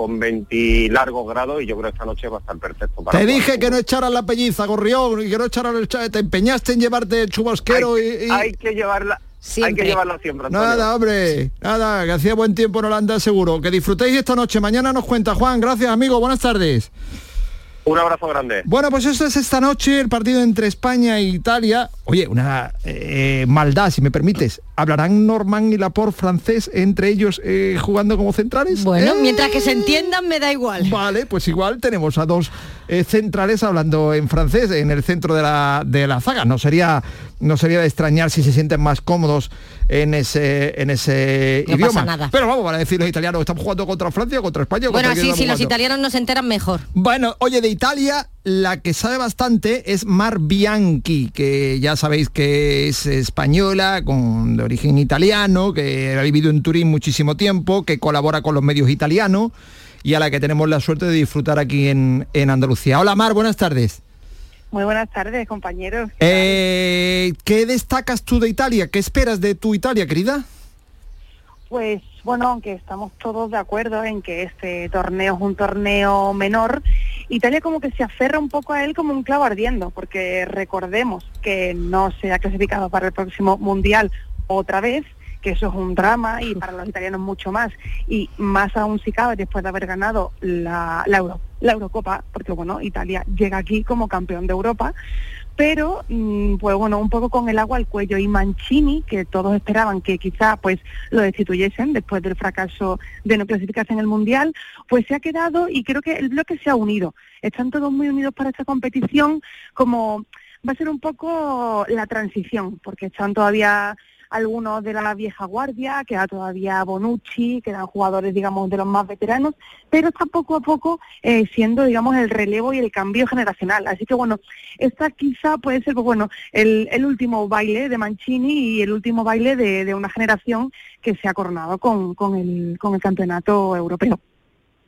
con 20 largos grados y yo creo que esta noche va a estar perfecto para Te dije que no echaras la pelliza, Gorrión, y que no echaras el te empeñaste en llevarte el chubasquero y, Hay que llevarla Hay que llevarla siempre. Nada, hombre. Nada, que hacía buen tiempo en Holanda seguro. Que disfrutéis esta noche. Mañana nos cuenta Juan. Gracias, amigo. Buenas tardes. Un abrazo grande. Bueno, pues esto es esta noche el partido entre España e Italia. Oye, una eh, maldad, si me permites. ¿Hablarán Norman y Laporte francés entre ellos eh, jugando como centrales? Bueno, mientras que se entiendan me da igual. Vale, pues igual tenemos a dos eh, centrales hablando en francés en el centro de la, de la zaga. No sería, no sería de extrañar si se sienten más cómodos en ese, en ese no idioma. Pasa nada. Pero vamos, para decir los italianos, ¿estamos jugando contra Francia o contra España? bueno, sí, si los italianos no se enteran mejor. Bueno, oye, de Italia la que sabe bastante es Mar Bianchi, que ya sabéis que es española, con de origen italiano, que ha vivido en Turín muchísimo tiempo, que colabora con los medios italianos y a la que tenemos la suerte de disfrutar aquí en, Andalucía. Hola Mar, buenas tardes. Muy buenas tardes, compañeros. Eh, ¿Qué destacas tú de Italia? ¿Qué esperas de tu Italia, querida? Pues bueno, aunque estamos todos de acuerdo en que este torneo es un torneo menor, Italia como que se aferra un poco a él como un clavo ardiendo, porque recordemos que no se ha clasificado para el próximo Mundial otra vez, que eso es un drama y para los italianos mucho más, y más aún si cabe después de haber ganado la, la, la Eurocopa, porque bueno, Italia llega aquí como campeón de Europa, pero mm, pues bueno, un poco con el agua al cuello. Y Mancini, que todos esperaban que quizá pues lo destituyesen después del fracaso de no clasificarse en el Mundial, pues se ha quedado y creo que el bloque se ha unido. Están todos muy unidos para esta competición, como va a ser un poco la transición, porque están todavía algunos de la vieja guardia, queda todavía Bonucci, quedan jugadores, digamos, de los más veteranos, pero está poco a poco eh, siendo, digamos, el relevo y el cambio generacional. Así que, bueno, esta quizá puede ser, pues, bueno, el, último baile de Mancini y el último baile de, una generación que se ha coronado con, con, el, con el campeonato europeo.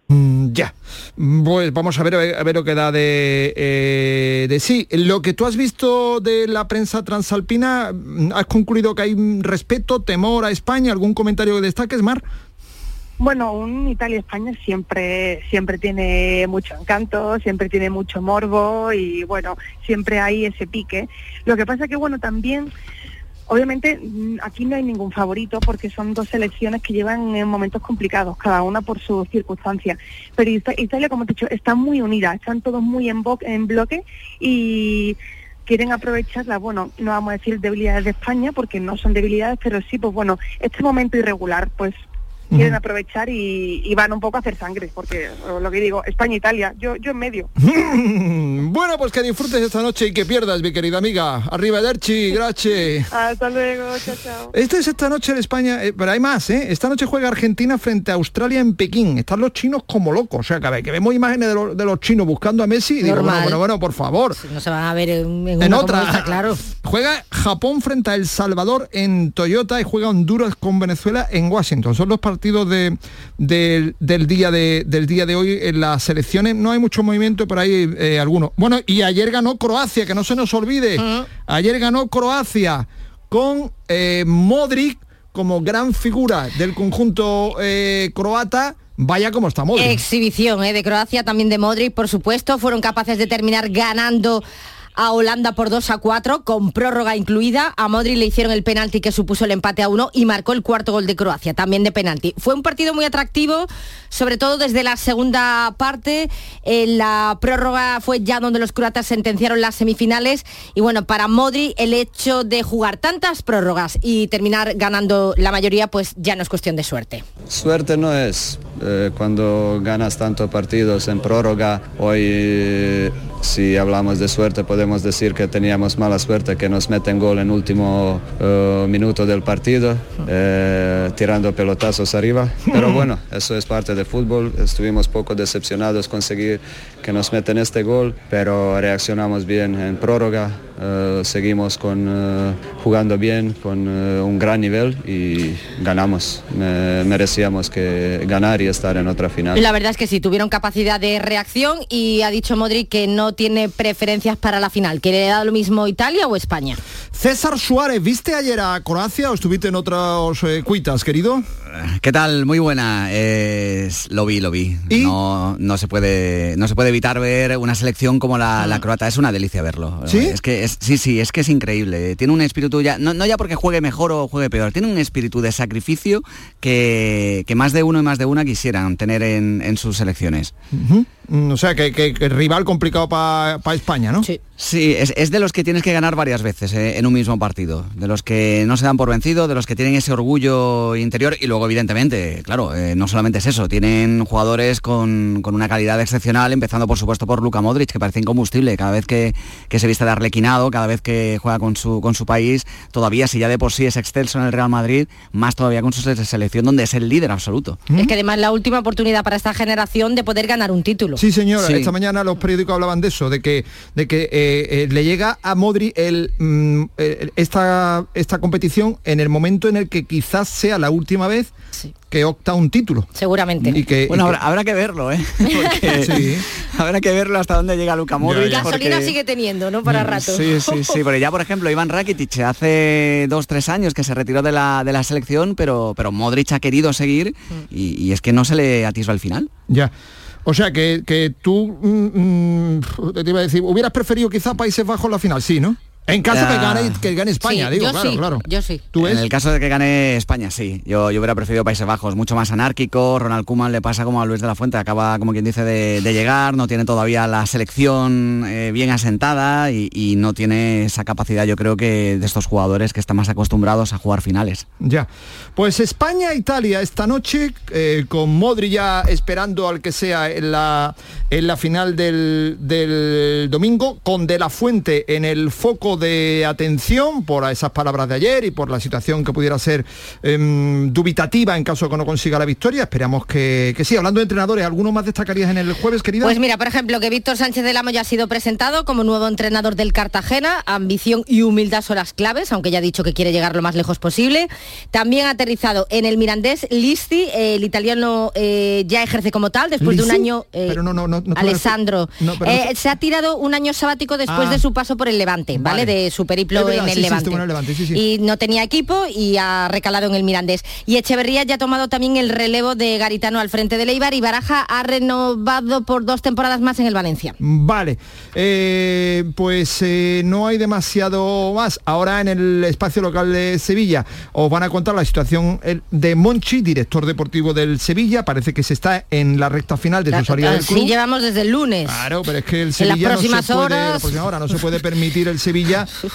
Mm, ya, pues vamos a ver, a ver lo que da de, eh, de sí. Lo que tú has visto de la prensa transalpina, ¿has concluido que hay respeto, temor a España? ¿Algún comentario que destaques, Mar? Bueno, un Italia-España siempre, siempre tiene mucho encanto, siempre tiene mucho morbo y bueno, siempre hay ese pique. Lo que pasa que bueno, también Obviamente aquí no hay ningún favorito porque son dos selecciones que llevan en momentos complicados, cada una por sus circunstancias. Pero Italia, como te he dicho, está muy unida, están todos muy en, en bloque y quieren aprovecharla, bueno, no vamos a decir debilidades de España porque no son debilidades, pero sí, pues bueno, este momento irregular, pues quieren aprovechar y, van un poco a hacer sangre, porque lo que digo, España-Italia, yo, yo en medio. bueno, pues que disfrutes esta noche y que pierdas, mi querida amiga. Arriba Derchi, gracias. Hasta luego, chao, chao. Esta es esta noche en España, eh, pero hay más, ¿eh? Esta noche juega Argentina frente a Australia en Pekín. Están los chinos como locos, o sea, que, que vemos imágenes de, los chinos buscando a Messi y digo, bueno, bueno, por favor. No se van a ver en, otra, claro. Juega Japón frente a El Salvador en Toyota y juega Honduras con Venezuela en Washington. Son los partidos de, del, día de, del día de hoy en las selecciones. No hay mucho movimiento, pero hay eh, algunos. Bueno, y ayer ganó Croacia, que no se nos olvide. Ayer ganó Croacia con eh, Modric como gran figura del conjunto eh, croata. Vaya como está Modric. Exhibición de Croacia, también de Modric, por supuesto. Fueron capaces de terminar ganando a Holanda por 2 a 4, con prórroga incluida. A Modri le hicieron el penalti que supuso el empate a 1 y marcó el cuarto gol de Croacia, también de penalti. Fue un partido muy atractivo, sobre todo desde la segunda parte. En la prórroga fue ya donde los croatas sentenciaron las semifinales. Y bueno, para Modri el hecho de jugar tantas prórrogas y terminar ganando la mayoría, pues ya no es cuestión de suerte. Suerte no es. Eh, cuando ganas tantos partidos en prórroga, hoy si hablamos de suerte podemos decir que teníamos mala suerte que nos meten gol en último eh, minuto del partido, eh, tirando pelotazos arriba. Pero bueno, eso es parte del fútbol. Estuvimos poco decepcionados conseguir que nos meten este gol, pero reaccionamos bien en prórroga. Eh, seguimos con, jugando bien, con un gran nivel y ganamos. merecíamos que ganar y estar en otra final. La verdad es que sí, tuvieron capacidad de reacción y ha dicho Modric que no tiene preferencias para la final, que le da lo mismo Italia o España. César Suárez, ¿viste ayer a Croacia o estuviste en otras eh, cuitas, querido? ¿Qué tal? Muy buena. lo vi, lo vi. No, no, se puede, no se puede evitar ver una selección como la, la croata. Es una delicia verlo. ¿Sí? Es que sí, sí, es que es increíble. Tiene un espíritu ya, no, ya porque juegue mejor o juegue peor, tiene un espíritu de sacrificio que, más de uno y más de una quisieran tener en, sus selecciones. O sea, que, que, rival complicado para España, ¿no? Sí. Sí, es, de los que tienes que ganar varias veces eh, en un mismo partido, de los que no se dan por vencido, de los que tienen ese orgullo interior y luego evidentemente, claro, eh, no solamente es eso, tienen jugadores con, una calidad excepcional, empezando por supuesto por Luka Modric, que parece incombustible cada vez que, se viste de arlequinado, cada vez que juega con su, con su país, todavía si ya de por sí es excelso en el Real Madrid, más todavía con su selección donde es el líder absoluto. Es que además la última oportunidad para esta generación de poder ganar un título. Sí, señora, esta mañana los periódicos hablaban de eso, de que, de que eh, eh, le llega a Modri mm, el, esta, esta competición en el momento en el que quizás sea la última vez que opta un título. Seguramente. Y que, bueno, habrá, que verlo, ¿eh? sí. Habrá que verlo hasta dónde llega Luca Modric. La gasolina sigue teniendo, ¿no? Para mm, rato. Sí, sí, sí. Porque ya, por ejemplo, Iván Rakitic hace dos, tres años que se retiró de la, de la selección, pero, pero Modric ha querido seguir mm. y, y es que no se le atisba al final. Ya. O sea, que, que tú, mm, mm, te iba a decir, hubieras preferido quizá Países Bajos la final, sí, ¿no? En caso de que gane, que gane España, digo, claro, claro. Yo sí. ¿Tú En el caso de que gane España, sí. Yo, yo hubiera preferido Países Bajos, mucho más anárquico. Ronald Koeman le pasa como a Luis de la Fuente, acaba, como quien dice, de, llegar, no tiene todavía la selección eh, bien asentada y, no tiene esa capacidad, yo creo que de estos jugadores que están más acostumbrados a jugar finales. Ya. Pues España-Italia esta noche, eh, con Modri ya esperando al que sea en la, en la final del, del domingo, con De la Fuente en el foco de atención por esas palabras de ayer y por la situación que pudiera ser em, dubitativa en caso de que no consiga la victoria. Esperamos que, sí. Hablando de entrenadores, ¿alguno más destacarías en el jueves, querida? Pues mira, por ejemplo, que Víctor Sánchez del Amo ya ha sido presentado como nuevo entrenador del Cartagena. Ambición y humildad son las claves, aunque ya ha dicho que quiere llegar lo más lejos posible. También ha aterrizado en el Mirandés Listi, el italiano eh, ya ejerce como tal después de un año. Eh, Pero no, no, no, Alessandro. Eh, se ha tirado un año sabático después ah. de su paso por el Levante, ¿vale? De su periplo en el Levante. y no tenía equipo y ha recalado en el Mirandés. Y Echeverría ya ha tomado también el relevo de Garitano al frente de Leibar y Baraja ha renovado por dos temporadas más en el Valencia. Vale, eh, pues eh, no hay demasiado más. Ahora en el espacio local de Sevilla os van a contar la situación de Monchi, director deportivo del Sevilla. Parece que se está en la recta final de su salida del club. Sí, llevamos desde el lunes. Claro, pero es que el Sevilla no se puede, no se puede permitir el Sevilla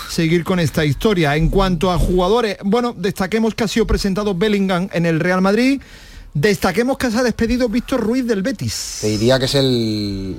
seguir con esta historia. En cuanto a jugadores, bueno, destaquemos que ha sido presentado Bellingham en el Real Madrid. Destaquemos que se ha despedido Víctor Ruiz del Betis. Te diría que es el...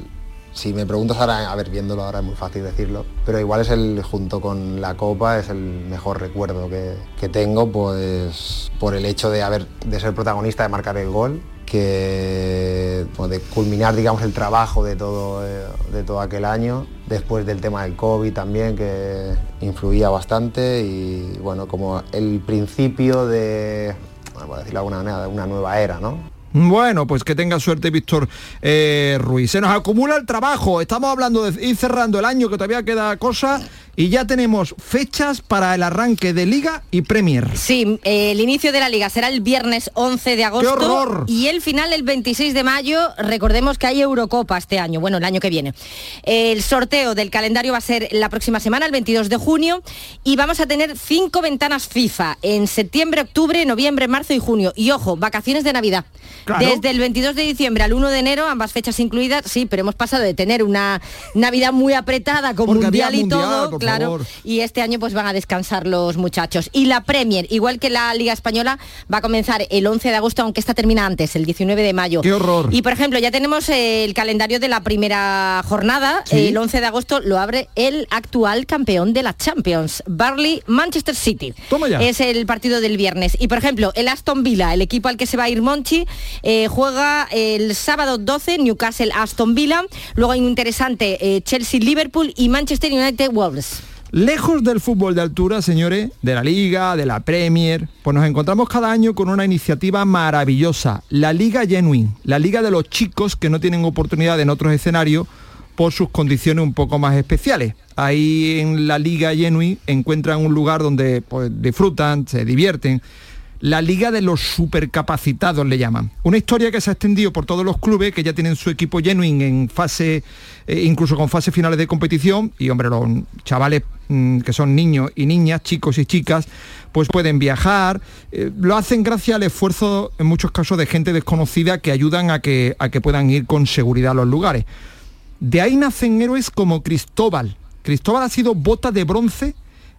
Si me preguntas ahora, a ver, viéndolo ahora es muy fácil decirlo, pero igual es el, junto con la Copa, es el mejor recuerdo que, que tengo, pues por el hecho de, haber, de ser protagonista, de marcar el gol que pues, de culminar digamos el trabajo de todo, eh, de todo aquel año, después del tema del COVID también que influía bastante y bueno, como el principio de, decirlo de alguna manera, una nueva era, ¿no? Bueno, pues que tenga suerte Víctor eh, Ruiz. Se nos acumula el trabajo, estamos hablando de ir cerrando el año que todavía queda cosa y ya tenemos fechas para el arranque de Liga y Premier. Sí, eh, el inicio de la Liga será el viernes 11 de agosto y el final el 26 de mayo. Recordemos que hay Eurocopa este año, bueno, el año que viene. El sorteo del calendario va a ser la próxima semana, el 22 de junio, y vamos a tener cinco ventanas FIFA en septiembre, octubre, noviembre, marzo y junio. Y ojo, vacaciones de Navidad. Desde el 22 de diciembre al 1 de enero, ambas fechas incluidas, sí, pero hemos pasado de tener una Navidad muy apretada con mundial y todo claro. Y este año pues van a descansar los muchachos. Y la Premier, igual que la Liga Española, va a comenzar el 11 de agosto, aunque esta termina antes, el 19 de mayo. ¡Qué horror! Y por ejemplo, ya tenemos el calendario de la primera jornada. El 11 de agosto lo abre el actual campeón de la Champions, Barley Manchester City. Toma ya. Es el partido del viernes. Y por ejemplo, el Aston Villa, el equipo al que se va a ir Monchi, eh, juega el sábado 12 Newcastle Aston Villa. Luego hay un interesante eh, Chelsea Liverpool y Manchester United Wolves. Lejos del fútbol de altura, señores, de la Liga, de la Premier, pues nos encontramos cada año con una iniciativa maravillosa, la Liga Genuine, la Liga de los chicos que no tienen oportunidad en otros escenarios por sus condiciones un poco más especiales. Ahí en la Liga Genuine encuentran un lugar donde pues, disfrutan, se divierten la Liga de los Supercapacitados le llaman. Una historia que se ha extendido por todos los clubes que ya tienen su equipo genuine en fase, eh, incluso con fases finales de competición, y hombre, los chavales mm, que son niños y niñas, chicos y chicas, pues pueden viajar. Eh, lo hacen gracias al esfuerzo, en muchos casos, de gente desconocida que ayudan a que, a que puedan ir con seguridad a los lugares. De ahí nacen héroes como Cristóbal. Cristóbal ha sido bota de bronce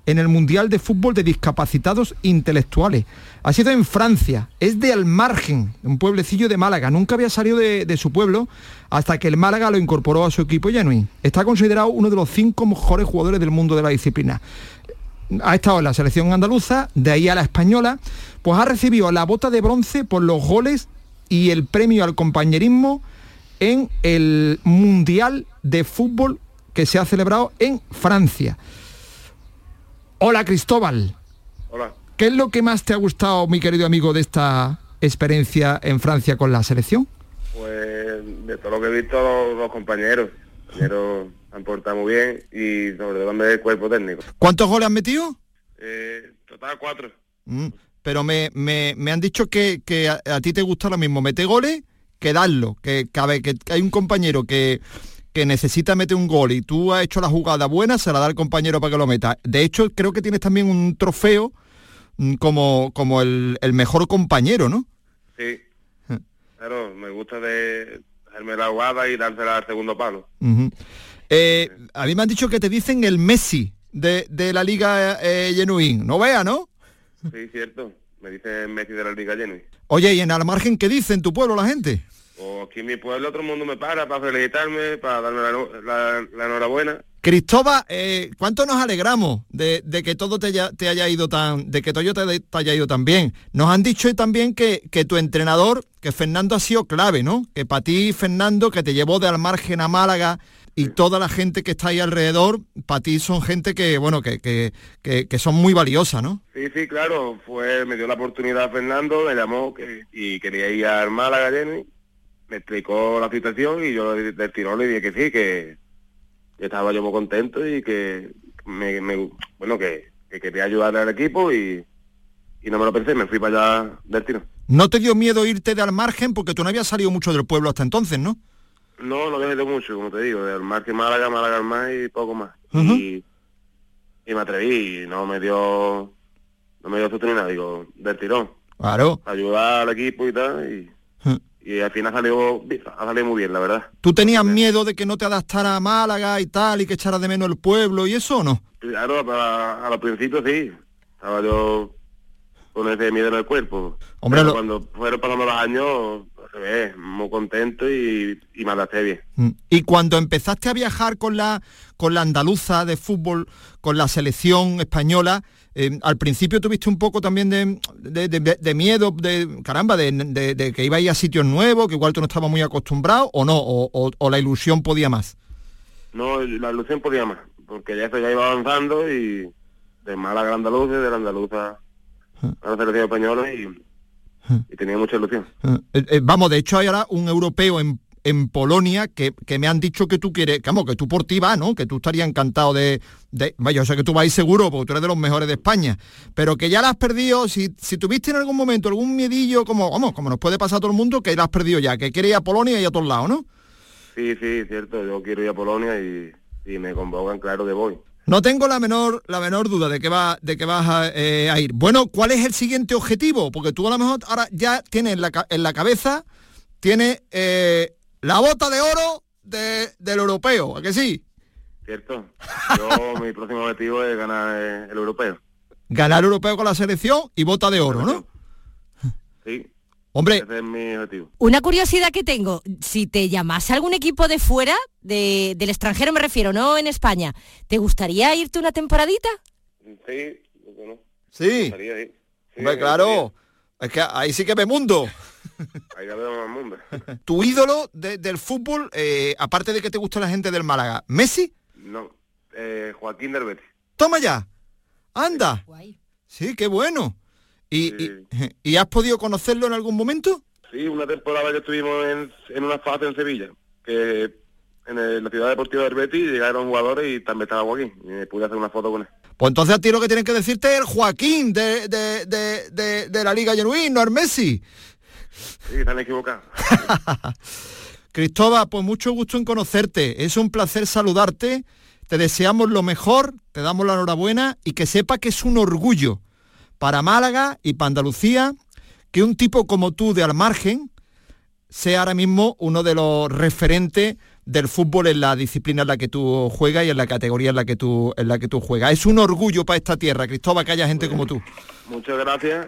en el Mundial de Fútbol de Discapacitados Intelectuales. Ha sido en Francia, es de Almargen, un pueblecillo de Málaga. Nunca había salido de, su pueblo hasta que el Málaga lo incorporó a su equipo genuino. Está considerado uno de los cinco mejores jugadores del mundo de la disciplina. Ha estado en la selección andaluza, de ahí a la española, pues ha recibido la bota de bronce por los goles y el premio al compañerismo en el Mundial de Fútbol que se ha celebrado en Francia. Hola Cristóbal. Hola. ¿Qué es lo que más te ha gustado, mi querido amigo, de esta experiencia en Francia con la selección? Pues de todo lo que he visto los, compañeros. Los compañeros han portado muy bien y sobre todo el cuerpo técnico. ¿Cuántos goles han metido? Eh, total cuatro. Mm, pero me, han dicho que, a, ti te gusta lo mismo, mete goles que darlo, que, que, que hay un compañero que que necesita meter un gol y tú has hecho la jugada buena, se la da al compañero para que lo meta. De hecho, creo que tienes también un trofeo mm, como, como el, mejor compañero, ¿no? Sí. Claro, me gusta de hacerme la jugada y dársela al segundo palo. Eh, a mí me han dicho que te dicen el Messi de, la Liga eh, Genuín. No vea, ¿no? Sí, cierto. Me dicen Messi de la Liga Genuín. Oye, ¿y en al margen qué dice en tu pueblo la gente? O aquí en mi pueblo otro mundo me para para felicitarme, para darme la, enhorabuena. Cristóbal, eh, ¿cuánto nos alegramos de, que todo te haya, ido tan, de que todo te, haya ido tan bien? Nos han dicho también que, que tu entrenador, que Fernando ha sido clave, ¿no? Que para ti, Fernando, que te llevó de al margen a Málaga y toda la gente que está ahí alrededor, para ti son gente que, bueno, que, que, que, son muy valiosas, ¿no? Sí, sí, claro. Fue, me dio la oportunidad Fernando, me llamó que, y quería ir al Málaga, Jenny me explicó la situación y yo del tirón le dije que sí, que, estaba yo muy contento y que me, bueno que, quería ayudar al equipo y, no me lo pensé, me fui para allá del tirón. ¿No te dio miedo irte de al margen porque tú no habías salido mucho del pueblo hasta entonces, no? No, no de mucho, como te digo, del margen Málaga, Málaga más y poco más. y, y, me atreví y no me dio no me dio oportunidad, digo, del tirón. Claro. Ayudar al equipo y tal y y al final salió, ha salido muy bien, la verdad. ¿Tú tenías miedo de que no te adaptara a Málaga y tal, y que echaras de menos el pueblo y eso o no? Claro, a, los principios sí. Estaba yo con ese miedo en el cuerpo. Hombre, cuando fueron pasando los años, se ve, muy contento y, y me adapté bien. Mm. Y cuando empezaste a viajar con la, con la andaluza de fútbol, con la selección española, eh, al principio tuviste un poco también de, miedo, de caramba, de, que iba a ir a sitios nuevos, que igual tú no estabas muy acostumbrado, o no, o, la ilusión podía más. No, la ilusión podía más, porque ya esto ya iba avanzando y de Málaga a Andalucía, de la Andaluza a la selección española y, y tenía mucha ilusión. Eh, eh, vamos, de hecho hay ahora un europeo en en Polonia que, me han dicho que tú quieres, vamos, que tú por ti vas, ¿no? Que tú estarías encantado de, de vaya, o sea que tú vais seguro porque tú eres de los mejores de España, pero que ya la has perdido, si, si tuviste en algún momento algún miedillo, como, vamos, como nos puede pasar a todo el mundo, que la has perdido ya, que quieres ir a Polonia y a todos lados, ¿no? Sí, sí, cierto, yo quiero ir a Polonia y, me convocan, claro de voy. No tengo la menor, la menor duda de que, va, de que vas eh, a, ir. Bueno, ¿cuál es el siguiente objetivo? Porque tú a lo mejor ahora ya tienes en la, en la cabeza, tienes eh, la bota de oro del europeo, ¿a que sí? Cierto. Yo, mi próximo objetivo es ganar el europeo. Ganar el europeo con la selección y bota de oro, ¿no? Sí. Hombre, Ese es mi objetivo. Una curiosidad que tengo, si te llamase algún equipo de fuera, de, del extranjero me refiero, no en España, ¿te gustaría irte una temporadita? Sí, bueno. Sí. Hombre, claro. Es que ahí sí que ve mundo. Ahí ya veo más mundo. ¿Tu ídolo del fútbol, eh, aparte de que te gusta la gente del Málaga, Messi? No, eh, Joaquín del Betis. Toma ya. Anda. Sí, qué bueno. ¿Y, y, has podido conocerlo en algún momento? Sí, una temporada que estuvimos en, una fase en Sevilla, que en la ciudad deportiva del Betis llegaron jugadores y también estaba Joaquín. Y pude hacer una foto con él. Pues entonces a ti lo que tienen que decirte es el Joaquín de, de, de, de, de la Liga Genuín, no el Messi. Sí, están equivocados. Cristóbal, pues mucho gusto en conocerte. Es un placer saludarte. Te deseamos lo mejor, te damos la enhorabuena y que sepa que es un orgullo para Málaga y para Andalucía que un tipo como tú de al margen sea ahora mismo uno de los referentes del fútbol en la disciplina en la que tú juegas y en la categoría en la que tú en la que tú juegas. Es un orgullo para esta tierra, Cristóbal, que haya gente como tú. Muchas gracias.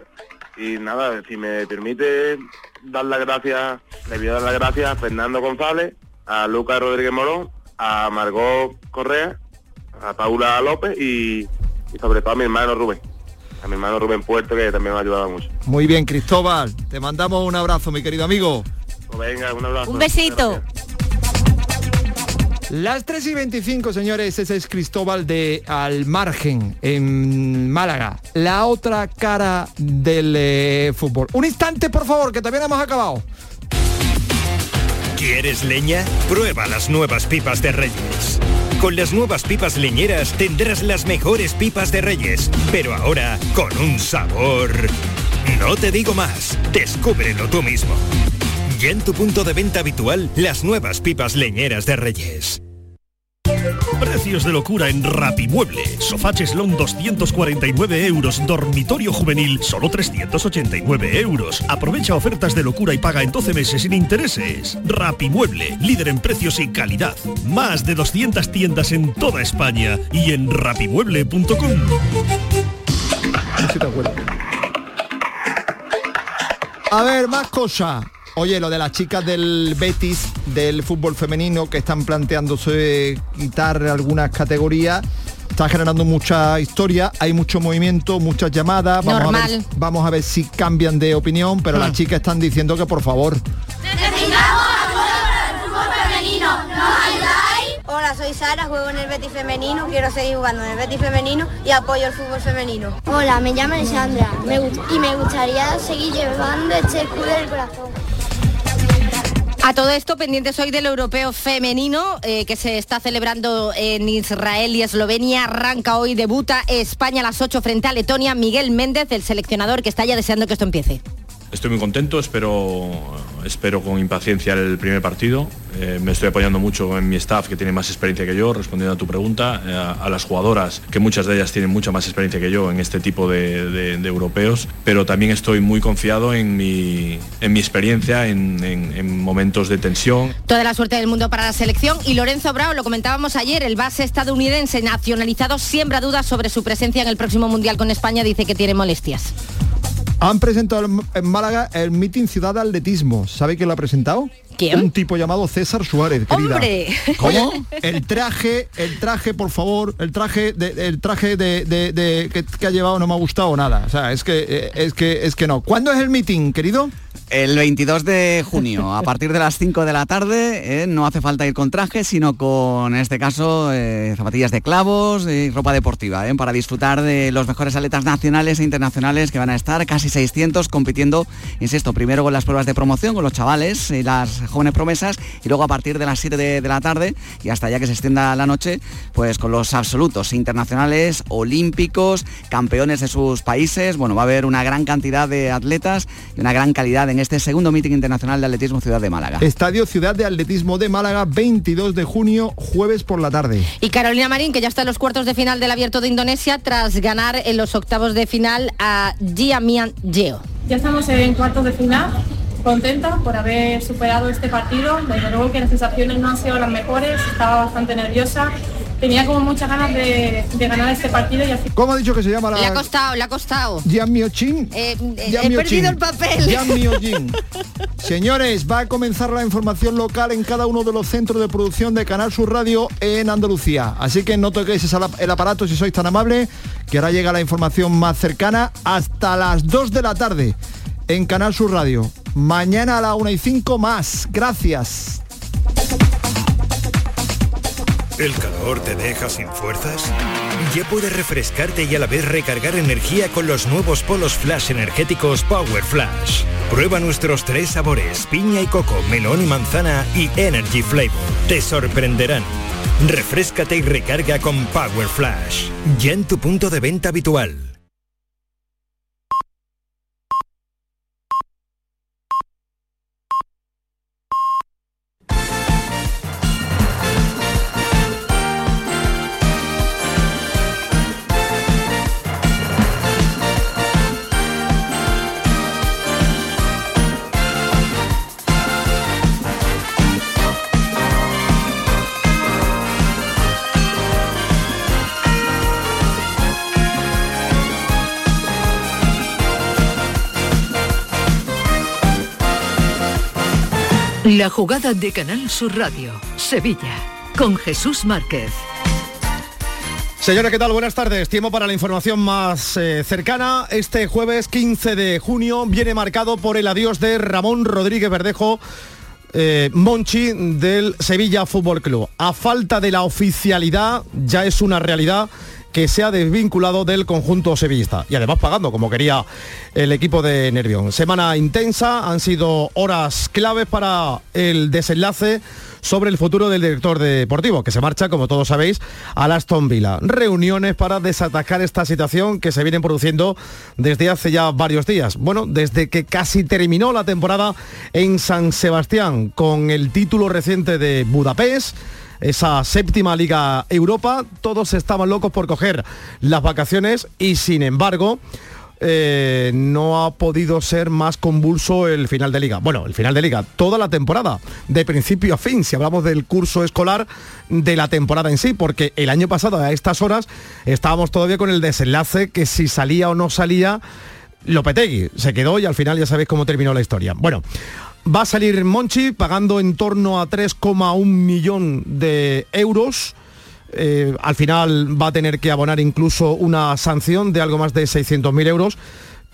Y nada, si me permite dar las gracias, le voy a dar las gracias a Fernando González, a Lucas Rodríguez Morón, a Margot Correa, a Paula López y, y sobre todo a mi hermano Rubén. A mi hermano Rubén Puerto que también me ha ayudado mucho. Muy bien, Cristóbal. Te mandamos un abrazo, mi querido amigo. Pues venga, un abrazo. Un besito. Las 3 y 25, señores, ese es Cristóbal de Al Margen, en Málaga. La otra cara del eh, fútbol. Un instante, por favor, que también hemos acabado. ¿Quieres leña? Prueba las nuevas pipas de Reyes. Con las nuevas pipas leñeras tendrás las mejores pipas de Reyes, pero ahora con un sabor... No te digo más, descúbrelo tú mismo. Ya en tu punto de venta habitual, las nuevas pipas leñeras de Reyes. Precios de locura en Rapimueble. Sofá cheslón 249 euros. Dormitorio juvenil solo 389 euros. Aprovecha ofertas de locura y paga en 12 meses sin intereses. Rapimueble, líder en precios y calidad. Más de 200 tiendas en toda España y en rapimueble.com. A ver, más cosas. Oye, lo de las chicas del Betis, del fútbol femenino, que están planteándose quitar algunas categorías, está generando mucha historia, hay mucho movimiento, muchas llamadas. Vamos, A, ver, Normal. vamos a ver si cambian de opinión, pero las chicas están diciendo que por favor. Hola, soy Sara, juego en el Betis femenino, quiero seguir jugando en el Betis femenino y apoyo el fútbol femenino. Hola, me llamo Alessandra me y me gustaría seguir llevando este escudo del corazón. A todo esto, pendientes hoy del europeo femenino eh, que se está celebrando en Israel y Eslovenia. Arranca hoy, debuta España a las 8 frente a Letonia. Miguel Méndez, el seleccionador que está ya deseando que esto empiece. Estoy muy contento, espero, espero con impaciencia el primer partido. Eh, me estoy apoyando mucho en mi staff que tiene más experiencia que yo, respondiendo a tu pregunta, eh, a, las jugadoras, que muchas de ellas tienen mucha más experiencia que yo en este tipo de, europeos, pero también estoy muy confiado en mi, en mi experiencia en, en- en momentos de tensión. Toda la suerte del mundo para la selección y Lorenzo Bravo, lo comentábamos ayer, el base estadounidense nacionalizado siembra dudas sobre su presencia en el próximo Mundial con España, dice que tiene molestias. Han presentado en Málaga el Meeting Ciudad de Atletismo. ¿Sabe quién lo ha presentado? ¿Quién? Un tipo llamado César Suárez, querida. ¡Hombre! ¿Cómo? El traje, el traje, por favor, el traje de, el traje de, de- de- que, que ha llevado no me ha gustado nada. O sea, es que eh, es que es que no. ¿Cuándo es el meeting, querido? El 22 de junio, a partir de las 5 de la tarde, eh, no hace falta ir con traje, sino con, en este caso, eh, zapatillas de clavos y ropa deportiva, eh, para disfrutar de los mejores atletas nacionales e internacionales que van a estar, casi 600, compitiendo, insisto, primero con las pruebas de promoción, con los chavales y las jóvenes promesas, y luego a partir de las 7 de, la tarde y hasta ya que se extienda la noche, pues con los absolutos internacionales, olímpicos, campeones de sus países, bueno, va a haber una gran cantidad de atletas y una gran calidad en este segundo meeting internacional de atletismo Ciudad de Málaga. Estadio Ciudad de Atletismo de Málaga, 22 de junio, jueves por la tarde. Y Carolina Marín, que ya está en los cuartos de final del Abierto de Indonesia tras ganar en los octavos de final a Jiamian Yeo. Ya estamos en cuartos de final, contenta por haber superado este partido. Desde luego que las sensaciones no han sido las mejores, estaba bastante nerviosa. Tenía como muchas ganas de, de ganar este partido y fin... ¿Cómo ha dicho que se llama la Le ha costado, le ha costado. Jian Miochin? Eh, eh, he Miochin. perdido el papel. Jian Miochin. Señores, va a comenzar la información local en cada uno de los centros de producción de Canal Sur Radio en Andalucía. Así que no toquéis el aparato si sois tan amables, que ahora llega la información más cercana hasta las 2 de la tarde en Canal Sur Radio. Mañana a la 1 y 5 más. Gracias. ¿El calor te deja sin fuerzas? Ya puedes refrescarte y a la vez recargar energía con los nuevos polos flash energéticos Power Flash. Prueba nuestros tres sabores, piña y coco, melón y manzana y Energy Flavor. Te sorprenderán. Refrescate y recarga con Power Flash. Ya en tu punto de venta habitual. La jugada de Canal Sur Radio, Sevilla, con Jesús Márquez. Señora, ¿qué tal? Buenas tardes. Tiempo para la información más eh, cercana. Este jueves 15 de junio viene marcado por el adiós de Ramón Rodríguez Verdejo. eh, Monchi del Sevilla Fútbol Club. A falta de la oficialidad, ya es una realidad que se ha desvinculado del conjunto sevillista y además pagando como quería el equipo de Nervión. Semana intensa, han sido horas claves para el desenlace sobre el futuro del director deportivo, que se marcha, como todos sabéis, al Aston Villa. Reuniones para desatacar esta situación que se viene produciendo desde hace ya varios días. Bueno, desde que casi terminó la temporada en San Sebastián con el título reciente de Budapest, esa séptima Liga Europa, todos estaban locos por coger las vacaciones y sin embargo eh, no ha podido ser más convulso el final de liga. Bueno, el final de liga, toda la temporada, de principio a fin, si hablamos del curso escolar de la temporada en sí, porque el año pasado a estas horas estábamos todavía con el desenlace que si salía o no salía Lopetegui. Se quedó y al final ya sabéis cómo terminó la historia. Bueno, va a salir Monchi pagando en torno a 3,1 millón de euros. Eh, al final va a tener que abonar incluso una sanción de algo más de 600.000 euros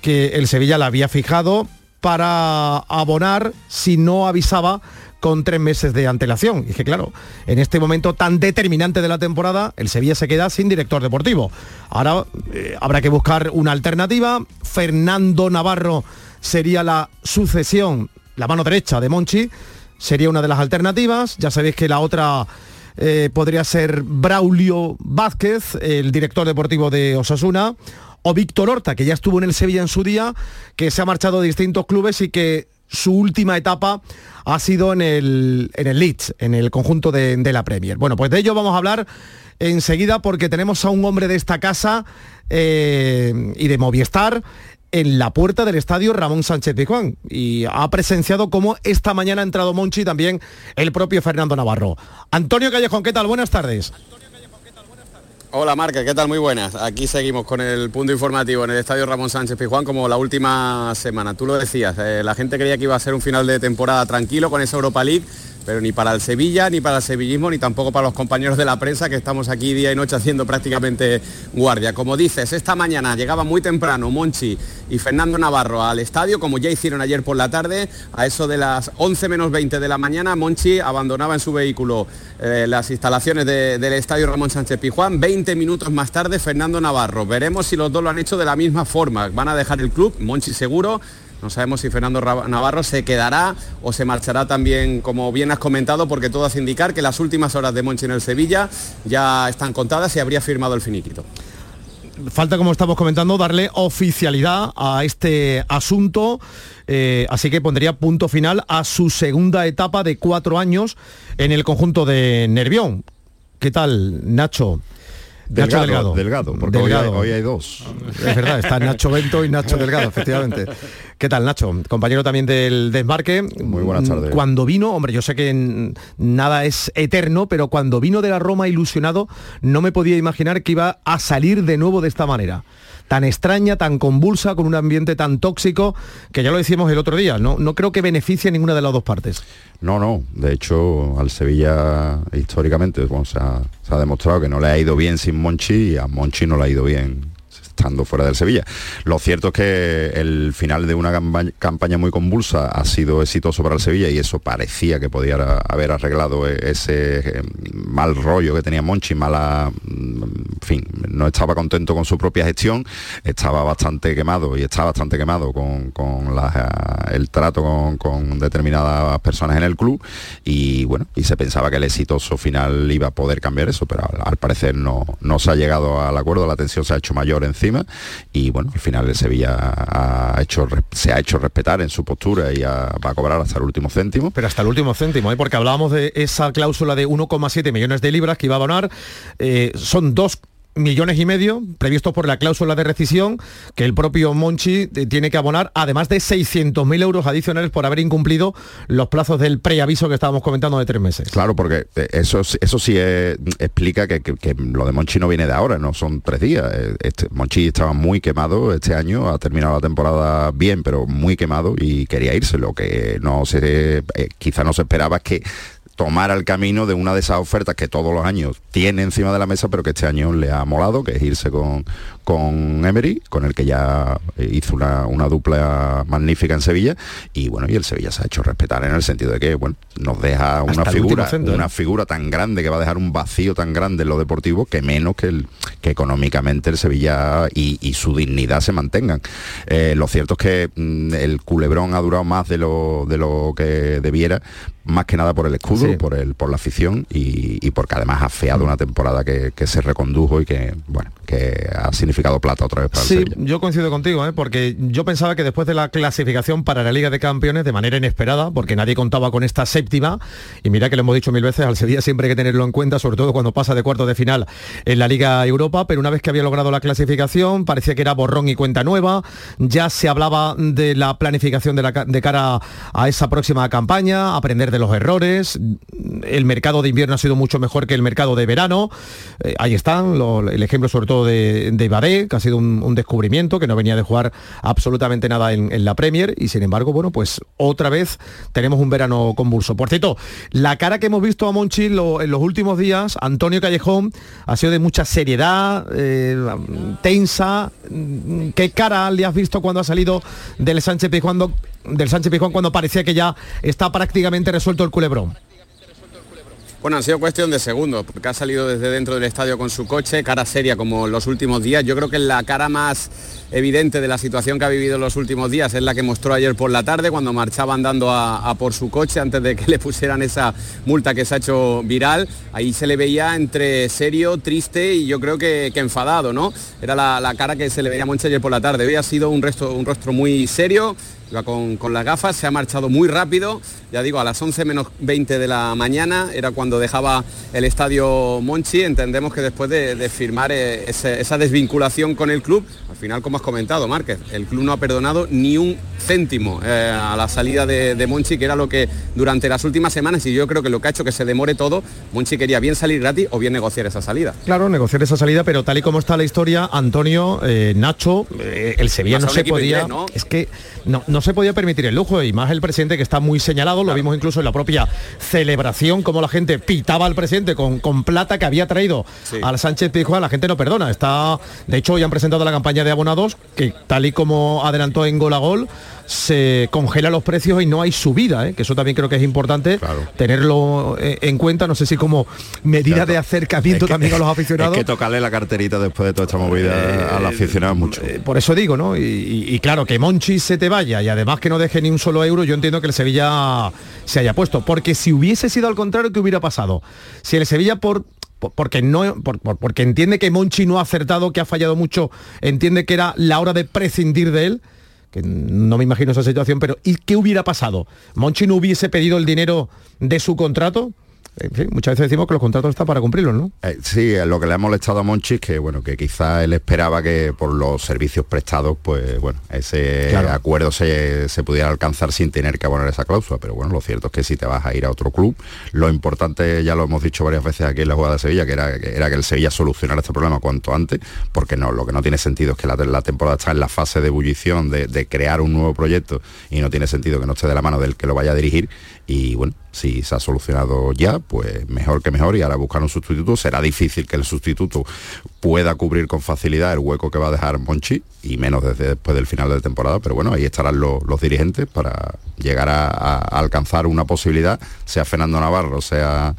que el Sevilla la había fijado para abonar si no avisaba con tres meses de antelación. Y que claro, en este momento tan determinante de la temporada, el Sevilla se queda sin director deportivo. Ahora eh, habrá que buscar una alternativa. Fernando Navarro sería la sucesión, la mano derecha de Monchi, sería una de las alternativas. Ya sabéis que la otra eh, podría ser Braulio Vázquez, el director deportivo de Osasuna, o Víctor Horta, que ya estuvo en el Sevilla en su día, que se ha marchado de distintos clubes y que su última etapa ha sido en el, en el Leeds, en el conjunto de, de la Premier. Bueno, pues de ello vamos a hablar enseguida porque tenemos a un hombre de esta casa eh, y de Movistar en la puerta del estadio Ramón Sánchez Pizjuán y ha presenciado cómo esta mañana ha entrado Monchi y también el propio Fernando Navarro. Antonio Callejón, ¿qué tal? Buenas tardes. Hola Marca, ¿qué tal? Muy buenas. Aquí seguimos con el punto informativo en el Estadio Ramón Sánchez Pizjuán como la última semana. Tú lo decías, eh, la gente creía que iba a ser un final de temporada tranquilo con esa Europa League, pero ni para el Sevilla, ni para el sevillismo, ni tampoco para los compañeros de la prensa que estamos aquí día y noche haciendo prácticamente guardia. Como dices, esta mañana llegaba muy temprano Monchi y Fernando Navarro al estadio, como ya hicieron ayer por la tarde, a eso de las 11 menos 20 de la mañana, Monchi abandonaba en su vehículo eh, las instalaciones de- del estadio Ramón Sánchez Pizjuán. 20 minutos más tarde, Fernando Navarro. Veremos si los dos lo han hecho de la misma forma. Van a dejar el club, Monchi seguro. No sabemos si Fernando Navarro se quedará o se marchará también, como bien has comentado, porque todo hace indicar que las últimas horas de Monchi en el Sevilla ya están contadas y habría firmado el finiquito. falta, como estamos comentando, darle oficialidad a este asunto, eh, así que pondría punto final a su segunda etapa de cuatro años en el conjunto de Nervión. ¿Qué tal, Nacho? Nacho Delgado, delgado, porque hoy hay- hoy hay dos. Es verdad, está Nacho Bento y Nacho Delgado, efectivamente. ¿Qué tal, Nacho? Compañero también del desmarque. Muy buenas tardes. Cuando vino, hombre, yo sé que mm, nada es eterno, pero cuando vino de la Roma ilusionado, no me podía imaginar que iba a salir de nuevo de esta manera. Tan extraña, tan convulsa, con un ambiente tan tóxico, que ya lo decíamos el otro día, no, no creo que beneficie a ninguna de las dos partes. No, no. De hecho, al Sevilla históricamente bueno, se, ha, se ha demostrado que no le ha ido bien sin Monchi y a Monchi no le ha ido bien estando fuera del Sevilla. Lo cierto es que el final de una campaña muy convulsa ha sido exitoso para el Sevilla y eso parecía que podía haber arreglado e-, ese eh, mal rollo que tenía Monchi, mala, mm, en fin, no estaba contento con su propia gestión, estaba bastante quemado y está bastante quemado con, el trato con, determinadas personas en el club y bueno, y se pensaba que el exitoso final iba a poder cambiar eso, pero al, parecer no, no se ha llegado al acuerdo, la tensión se ha hecho mayor encima y bueno, al final el Sevilla ha hecho, se ha hecho respetar en su postura y va a cobrar hasta el último céntimo. Pero hasta el último céntimo, ¿eh? porque hablábamos de esa cláusula de 1,7 millones de libras que iba a abonar, eh, son dos millones y medio previstos por la cláusula de rescisión que el propio Monchi eh, tiene que abonar, además de 600.000 euros adicionales por haber incumplido los plazos del preaviso que estábamos comentando de tres meses. Claro, porque eh, eso, eso sí explica que, lo de Monchi no viene de ahora, no son tres días. Eh, este, Monchi estaba muy quemado este año, ha terminado la temporada bien, pero muy quemado y quería irse. Lo que no se, quizá no se esperaba es que tomar el camino de una de esas ofertas que todos los años tiene encima de la mesa, pero que este año le ha molado, que es irse con, con Emery, con el que ya hizo una, dupla magnífica en Sevilla, y bueno, y el Sevilla se ha hecho respetar en el sentido de que, bueno, nos deja una figura, una ¿eh? figura tan grande que va a dejar un vacío tan grande en lo deportivo que menos que, el, que económicamente el Sevilla y, su dignidad se mantengan. Eh, lo cierto es que mm, el culebrón ha durado más de lo, de lo que debiera, más que nada por el escudo, por, el, por la afición y, porque además ha feado una temporada que, se recondujo y que, bueno, que ha significado plata otra vez para sí, el yo coincido contigo, ¿eh? porque yo pensaba que después de la clasificación para la Liga de Campeones, de manera inesperada, porque nadie contaba con esta séptima, y mira que lo hemos dicho mil veces, al Sevilla siempre hay que tenerlo en cuenta, sobre todo cuando pasa de cuarto de final en la Liga Europa, pero una vez que había logrado la clasificación, parecía que era borrón y cuenta nueva, ya se hablaba de la planificación de, la, de cara a esa próxima campaña, aprender de los errores, el mercado de invierno ha sido mucho mejor que el mercado de verano, eh, ahí están, el ejemplo sobre todo de, de que ha sido un, descubrimiento, que no venía de jugar absolutamente nada en, la Premier, y sin embargo, bueno, pues otra vez tenemos un verano convulso. Por cierto, la cara que hemos visto a Monchi en los últimos días, Antonio Callejón, ha sido de mucha seriedad, eh, tensa. ¿Qué cara le has visto cuando ha salido del Sánchez Pizjuán, del Sánchez Pizjuán cuando parecía que ya está prácticamente resuelto el culebrón? Bueno, ha sido cuestión de segundos, porque ha salido desde dentro del estadio con su coche, cara seria como los últimos días. Yo creo que la cara más evidente de la situación que ha vivido en los últimos días es la que mostró ayer por la tarde, cuando marchaba andando a, por su coche antes de que le pusieran esa multa que se ha hecho viral. Ahí se le veía entre serio, triste y yo creo que, enfadado, ¿no? Era la, cara que se le veía a ayer por la tarde. Hoy ha sido un, resto, un rostro muy serio, iba con, las gafas, se ha marchado muy rápido, ya digo, a las 11 menos 20 de la mañana, era cuando dejaba el estadio Monchi, entendemos que después de, firmar eh, esa desvinculación con el club, al final, como has comentado, Márquez, el club no ha perdonado ni un céntimo eh, a la salida de, Monchi, que era lo que durante las últimas semanas, y yo creo que lo que ha hecho que se demore todo, Monchi quería bien salir gratis o bien negociar esa salida. Claro, negociar esa salida, pero tal y como está la historia, Antonio, eh, Nacho, el Sevilla no se podía... Es que no no se podía permitir el lujo y más el presidente que está muy señalado, lo vimos incluso en la propia celebración, como la gente pitaba al presidente con, con plata que había traído al Sánchez Pizjuán, la gente no perdona. Está, de hecho, hoy han presentado la campaña de abonados que tal y como adelantó en gol a gol, se congela los precios y no hay subida, ¿eh? que eso también creo que es importante tenerlo eh, en cuenta, no sé si como medida de acercamiento también a los aficionados. Hay que tocarle la carterita después de toda esta movida eh, a los aficionados mucho. por eso digo, ¿no? Y, claro, que Monchi se te y además que no deje ni un solo euro, yo entiendo que el Sevilla se haya puesto. Porque si hubiese sido al contrario, ¿qué hubiera pasado? Si el Sevilla por porque no porque entiende que Monchi no ha acertado, que ha fallado mucho, entiende que era la hora de prescindir de él que no me imagino esa situación, pero ¿y qué hubiera pasado? ¿Monchi no hubiese pedido el dinero de su contrato? Muchas veces decimos que los contratos están para cumplirlos, ¿no? Eh, sí, lo que le ha molestado a Monchi es que, bueno, que quizá él esperaba que por los servicios prestados, pues, bueno, ese acuerdo se, pudiera alcanzar sin tener que abonar esa cláusula. Pero bueno, lo cierto es que si te vas a ir a otro club, lo importante, ya lo hemos dicho varias veces aquí en la jugada de Sevilla, que era que, era que el Sevilla solucionara este problema cuanto antes, porque no, lo que no tiene sentido es que la, temporada está en la fase de ebullición, de, de crear un nuevo proyecto, y no tiene sentido que no esté de la mano del que lo vaya a dirigir y bueno, Si se ha solucionado ya, pues mejor que mejor y ahora buscar un sustituto. Será difícil que el sustituto pueda cubrir con facilidad el hueco que va a dejar Monchi y menos desde después del final de temporada, pero bueno, ahí estarán los, dirigentes para llegar a, alcanzar una posibilidad, sea Fernando Navarro, sea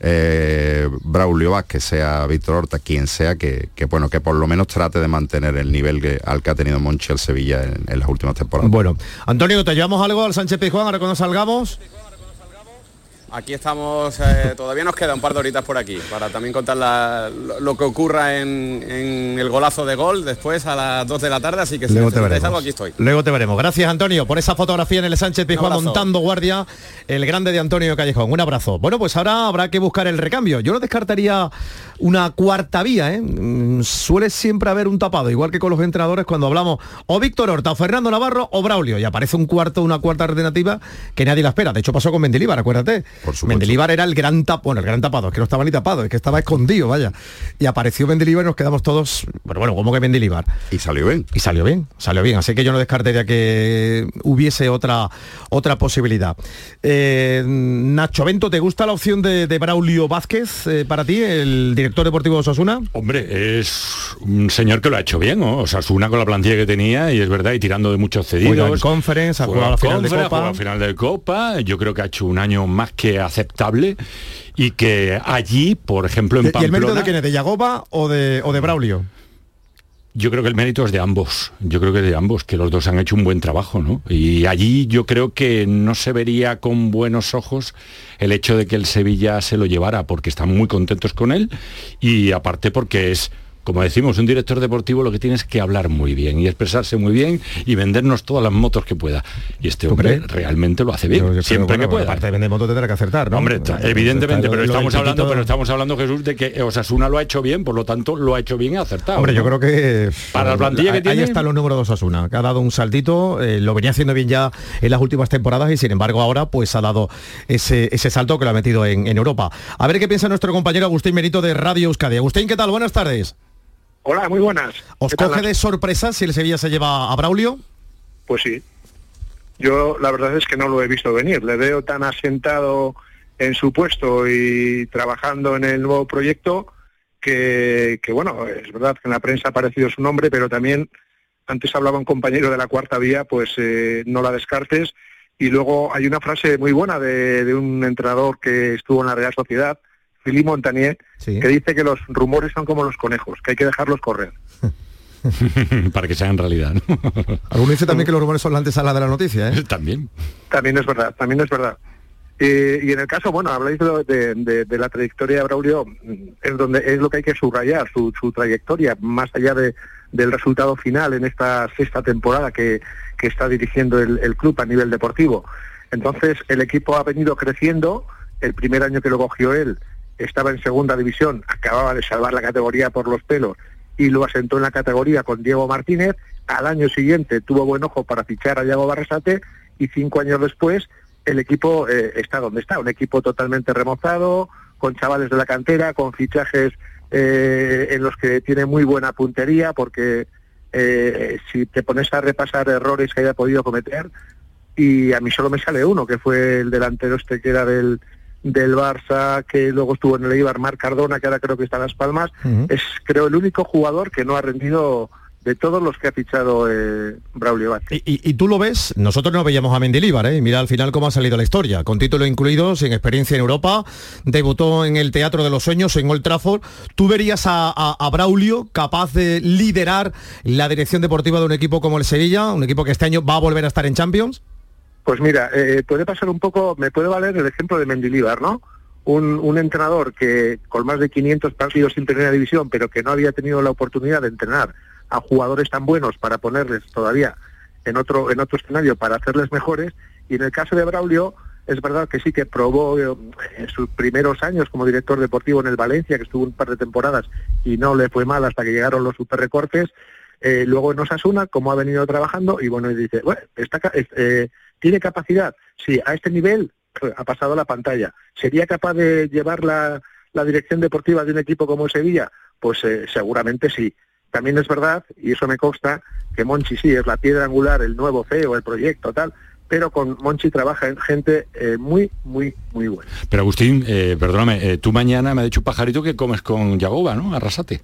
eh, Braulio Vázquez, sea Víctor Horta, quien sea, que, bueno, que por lo menos trate de mantener el nivel al que ha tenido Monchi el Sevilla en, en las últimas temporadas. Bueno, Antonio, ¿te llevamos algo al Sánchez Pizjuán ahora cuando salgamos? Aquí estamos, eh, todavía nos queda un par de horitas por aquí para también contar la- lo, lo que ocurra en, en el golazo de gol después a las 2 de la tarde, así que si Luego te veremos. algo aquí estoy. Luego te veremos. Gracias, Antonio, por esa fotografía en el Sánchez Pizjuán montando guardia, el grande de Antonio Callejón. Un abrazo. Bueno, pues ahora habrá que buscar el recambio. Yo no descartaría una cuarta vía, ¿eh? Mm, Suele siempre haber un tapado, igual que con los entrenadores cuando hablamos o Víctor Horta, o Fernando Navarro o Braulio, y aparece un cuarto, una cuarta alternativa que nadie la espera. De hecho, pasó con Mendilíbar, acuérdate. Mendilíbar era el gran tapado, bueno, el gran tapado, es que no estaba ni tapado, es que estaba escondido, vaya. Y apareció Mendilíbar y nos quedamos todos, bueno, bueno, ¿cómo que Mendilíbar? Y salió bien. Y salió bien, salió bien. Así que yo no descartaría que hubiese otra, otra posibilidad. Eh, Nacho Bento, ¿te gusta la opción de, de Braulio Vázquez eh, para ti, el director deportivo de Osasuna? Hombre, es un señor que lo ha hecho bien, ¿no? O sea, una con la plantilla que tenía y es verdad, y tirando de muchos cedidos. Juega en Conference, ha jugado la final de Conference, Copa. juega la final de Copa. Yo creo que ha hecho un año más que aceptable y que allí, por ejemplo, en ¿Y el mérito de quién es? ¿De Yagoba o de, o de Braulio? Yo creo que el mérito es de ambos. Yo creo que es de ambos, que los dos han hecho un buen trabajo, ¿no? Y allí yo creo que no se vería con buenos ojos el hecho de que el Sevilla se lo llevara, porque están muy contentos con él y aparte porque es, como decimos, un director deportivo lo que tiene es que hablar muy bien y expresarse muy bien y vendernos todas las motos que pueda. Y este hombre realmente lo hace bien, Yo- yo creo, siempre bueno, que pueda. Aparte de vender moto tendrá que acertar, ¿no? Hombre, Está- evidentemente, está pero estamos hablando, pero estamos hablando, Jesús, de que Osasuna lo ha hecho bien, por lo tanto lo ha hecho bien y ha acertado. Hombre, yo creo que Para la plantilla que ahí tiene- están los números de Osasuna, que ha dado un saltito, eh, lo venía haciendo bien ya en las últimas temporadas y sin embargo ahora pues ha dado ese, ese salto que lo ha metido en, en Europa. A ver qué piensa nuestro compañero Agustín Merito de Radio Euskadi. Agustín, ¿qué tal? Buenas tardes. Hola, muy buenas. ¿Os ¿Qué tal, coge de sorpresa si el Sevilla se lleva a Braulio? Pues sí. Yo la verdad es que no lo he visto venir. Le veo tan asentado en su puesto y trabajando en el nuevo proyecto que, que, bueno, es verdad que en la prensa ha aparecido su nombre, pero también antes hablaba un compañero de la cuarta vía, pues eh, no la descartes. Y luego hay una frase muy buena de, de un entrenador que estuvo en la Real Sociedad, Philippe Montagnier, que dice que los rumores son como los conejos, que hay que dejarlos correr. Para que sean realidad. ¿no? Alguno dice también que los rumores son la antesala de la noticia, ¿eh? También. También es verdad, también es verdad. Eh, y en el caso, bueno, habláis de, de- de- de la trayectoria de Braulio, mm, es donde es lo que hay que subrayar, su, su trayectoria, más allá de- del resultado final en esta sexta temporada que, que está dirigiendo el, el club a nivel deportivo. Entonces, el equipo ha venido creciendo, el primer año que lo cogió él estaba en segunda división, acababa de salvar la categoría por los pelos y lo asentó en la categoría con Diego Martínez, al año siguiente tuvo buen ojo para fichar a Diego Barrasate y cinco años después el equipo eh, está donde está, un equipo totalmente remozado, con chavales de la cantera, con fichajes eh, en los que tiene muy buena puntería, porque eh, si te pones a repasar errores que haya podido cometer, y a mí solo me sale uno, que fue el delantero este que era del, del Barça, que luego estuvo en el Eibar, Marc Cardona, que ahora creo que está en Las Palmas, es creo el único jugador que no ha rendido de todos los que ha fichado eh, Braulio Vázquez. Y, y tú lo ves, nosotros no veíamos a Mendilibar, ¿eh? Y mira al final cómo ha salido la historia, con título incluido, sin experiencia en Europa, debutó en el Teatro de los Sueños, en Old Trafford. ¿Tú verías a, a- a Braulio capaz de liderar la dirección deportiva de un equipo como el Sevilla, un equipo que este año va a volver a estar en Champions? Pues mira, eh, puede pasar un poco, me puede valer el ejemplo de Mendilibar, ¿no? Un, entrenador que con más de 500 partidos en primera división, pero que no había tenido la oportunidad de entrenar a jugadores tan buenos para ponerles todavía en otro en otro escenario para hacerles mejores. Y en el caso de Braulio, es verdad que sí que probó eh, en sus primeros años como director deportivo en el Valencia, que estuvo un par de temporadas y no le fue mal hasta que llegaron los superrecortes. Eh, luego en Osasuna, como ha venido trabajando, y bueno, y dice, bueno, está, ca- es- eh, ¿tiene capacidad? Sí, a este nivel eh, ha pasado la pantalla. ¿Sería capaz de llevar la, la dirección deportiva de un equipo como el Sevilla? Pues eh, seguramente sí. También es verdad, y eso me consta, que Monchi sí es la piedra angular, el nuevo CEO, el proyecto, tal, pero con Monchi trabaja en gente eh, muy, muy, muy buena. Pero Agustín, eh, perdóname, eh, tú mañana me ha dicho un pajarito que comes con Yagoba, ¿no? Arrasate.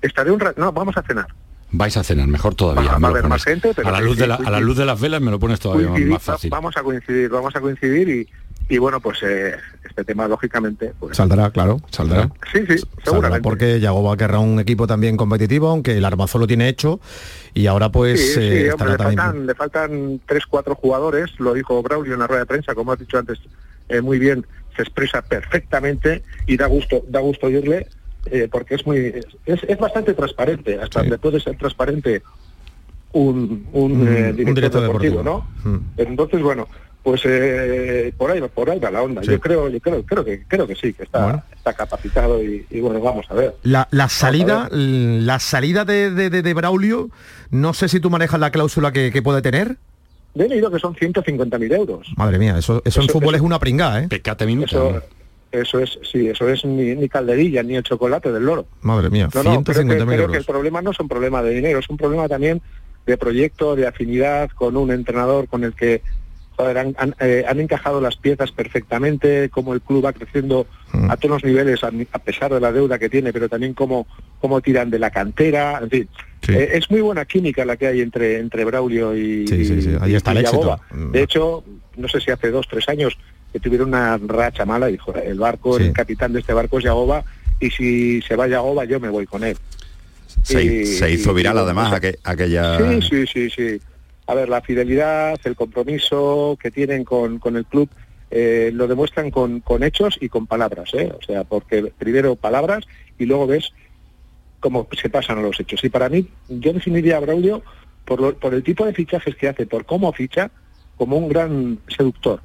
Estaré un rato, no, vamos a cenar. Vais a cenar, mejor todavía. Va- a haber más gente, pero a, la luz sí, de la, a la luz de las velas me lo pones todavía Coincidir, más fácil. va- Vamos a coincidir, vamos a coincidir y, y bueno, pues eh, este tema lógicamente, pues Saldrá, claro, saldrá. sí, sí, Saldrá seguramente. porque Yagoba querrá un equipo también competitivo, aunque el armazón lo tiene hecho y ahora pues sí, sí, eh, hombre, le también... faltan, le faltan tres, cuatro jugadores, lo dijo Braulio en la rueda de prensa, como has dicho antes, eh, muy bien, se expresa perfectamente y da gusto, da gusto oírle, eh, porque es muy, es, es bastante transparente, hasta donde puede ser transparente un, un, Mm, eh, un director, deportivo, deportivo. ¿no? Mm. Entonces, bueno, pues eh, por ahí va, por ahí va la onda. Sí. Yo creo, yo creo, creo que, creo que sí, que está, está capacitado y, y bueno, vamos a ver. La, la salida, la salida de, de- de- de Braulio, no sé si tú manejas la cláusula que, que puede tener. He leído que son 150.000 euros. Madre mía, eso, eso, en Eso- fútbol eso- es una pringada, ¿eh? Pecate minuto. Eso, eso es, sí, eso es ni, ni calderilla, ni el chocolate del loro. Madre mía, No, no, creo, que, 150.000 creo que el problema no es un problema de dinero, es un problema también de proyecto, de afinidad con un entrenador con el que joder, han, han, eh, han encajado las piezas perfectamente, como el club va creciendo Mm. a todos los niveles, a, a pesar de la deuda que tiene, pero también cómo, cómo tiran de la cantera, en fin. Eh, es muy buena química la que hay entre, entre Braulio y, Sí, sí, sí, ahí está y el éxito. De hecho, no sé si hace dos, tres años que tuvieron una racha mala, dijo, el barco, Sí. el capitán de este barco es Yagoba, y si se va Yagoba yo me voy con él. Se, Y- se hizo viral y, además aqu- aquella... Sí, sí, sí, sí. A ver, la fidelidad, el compromiso que tienen con, con el club eh, lo demuestran con, con hechos y con palabras, ¿eh? O sea, porque primero palabras y luego ves cómo se pasan a los hechos. Y para mí, yo definiría a Braulio por, lo- por el tipo de fichajes que hace, por cómo ficha, como un gran seductor.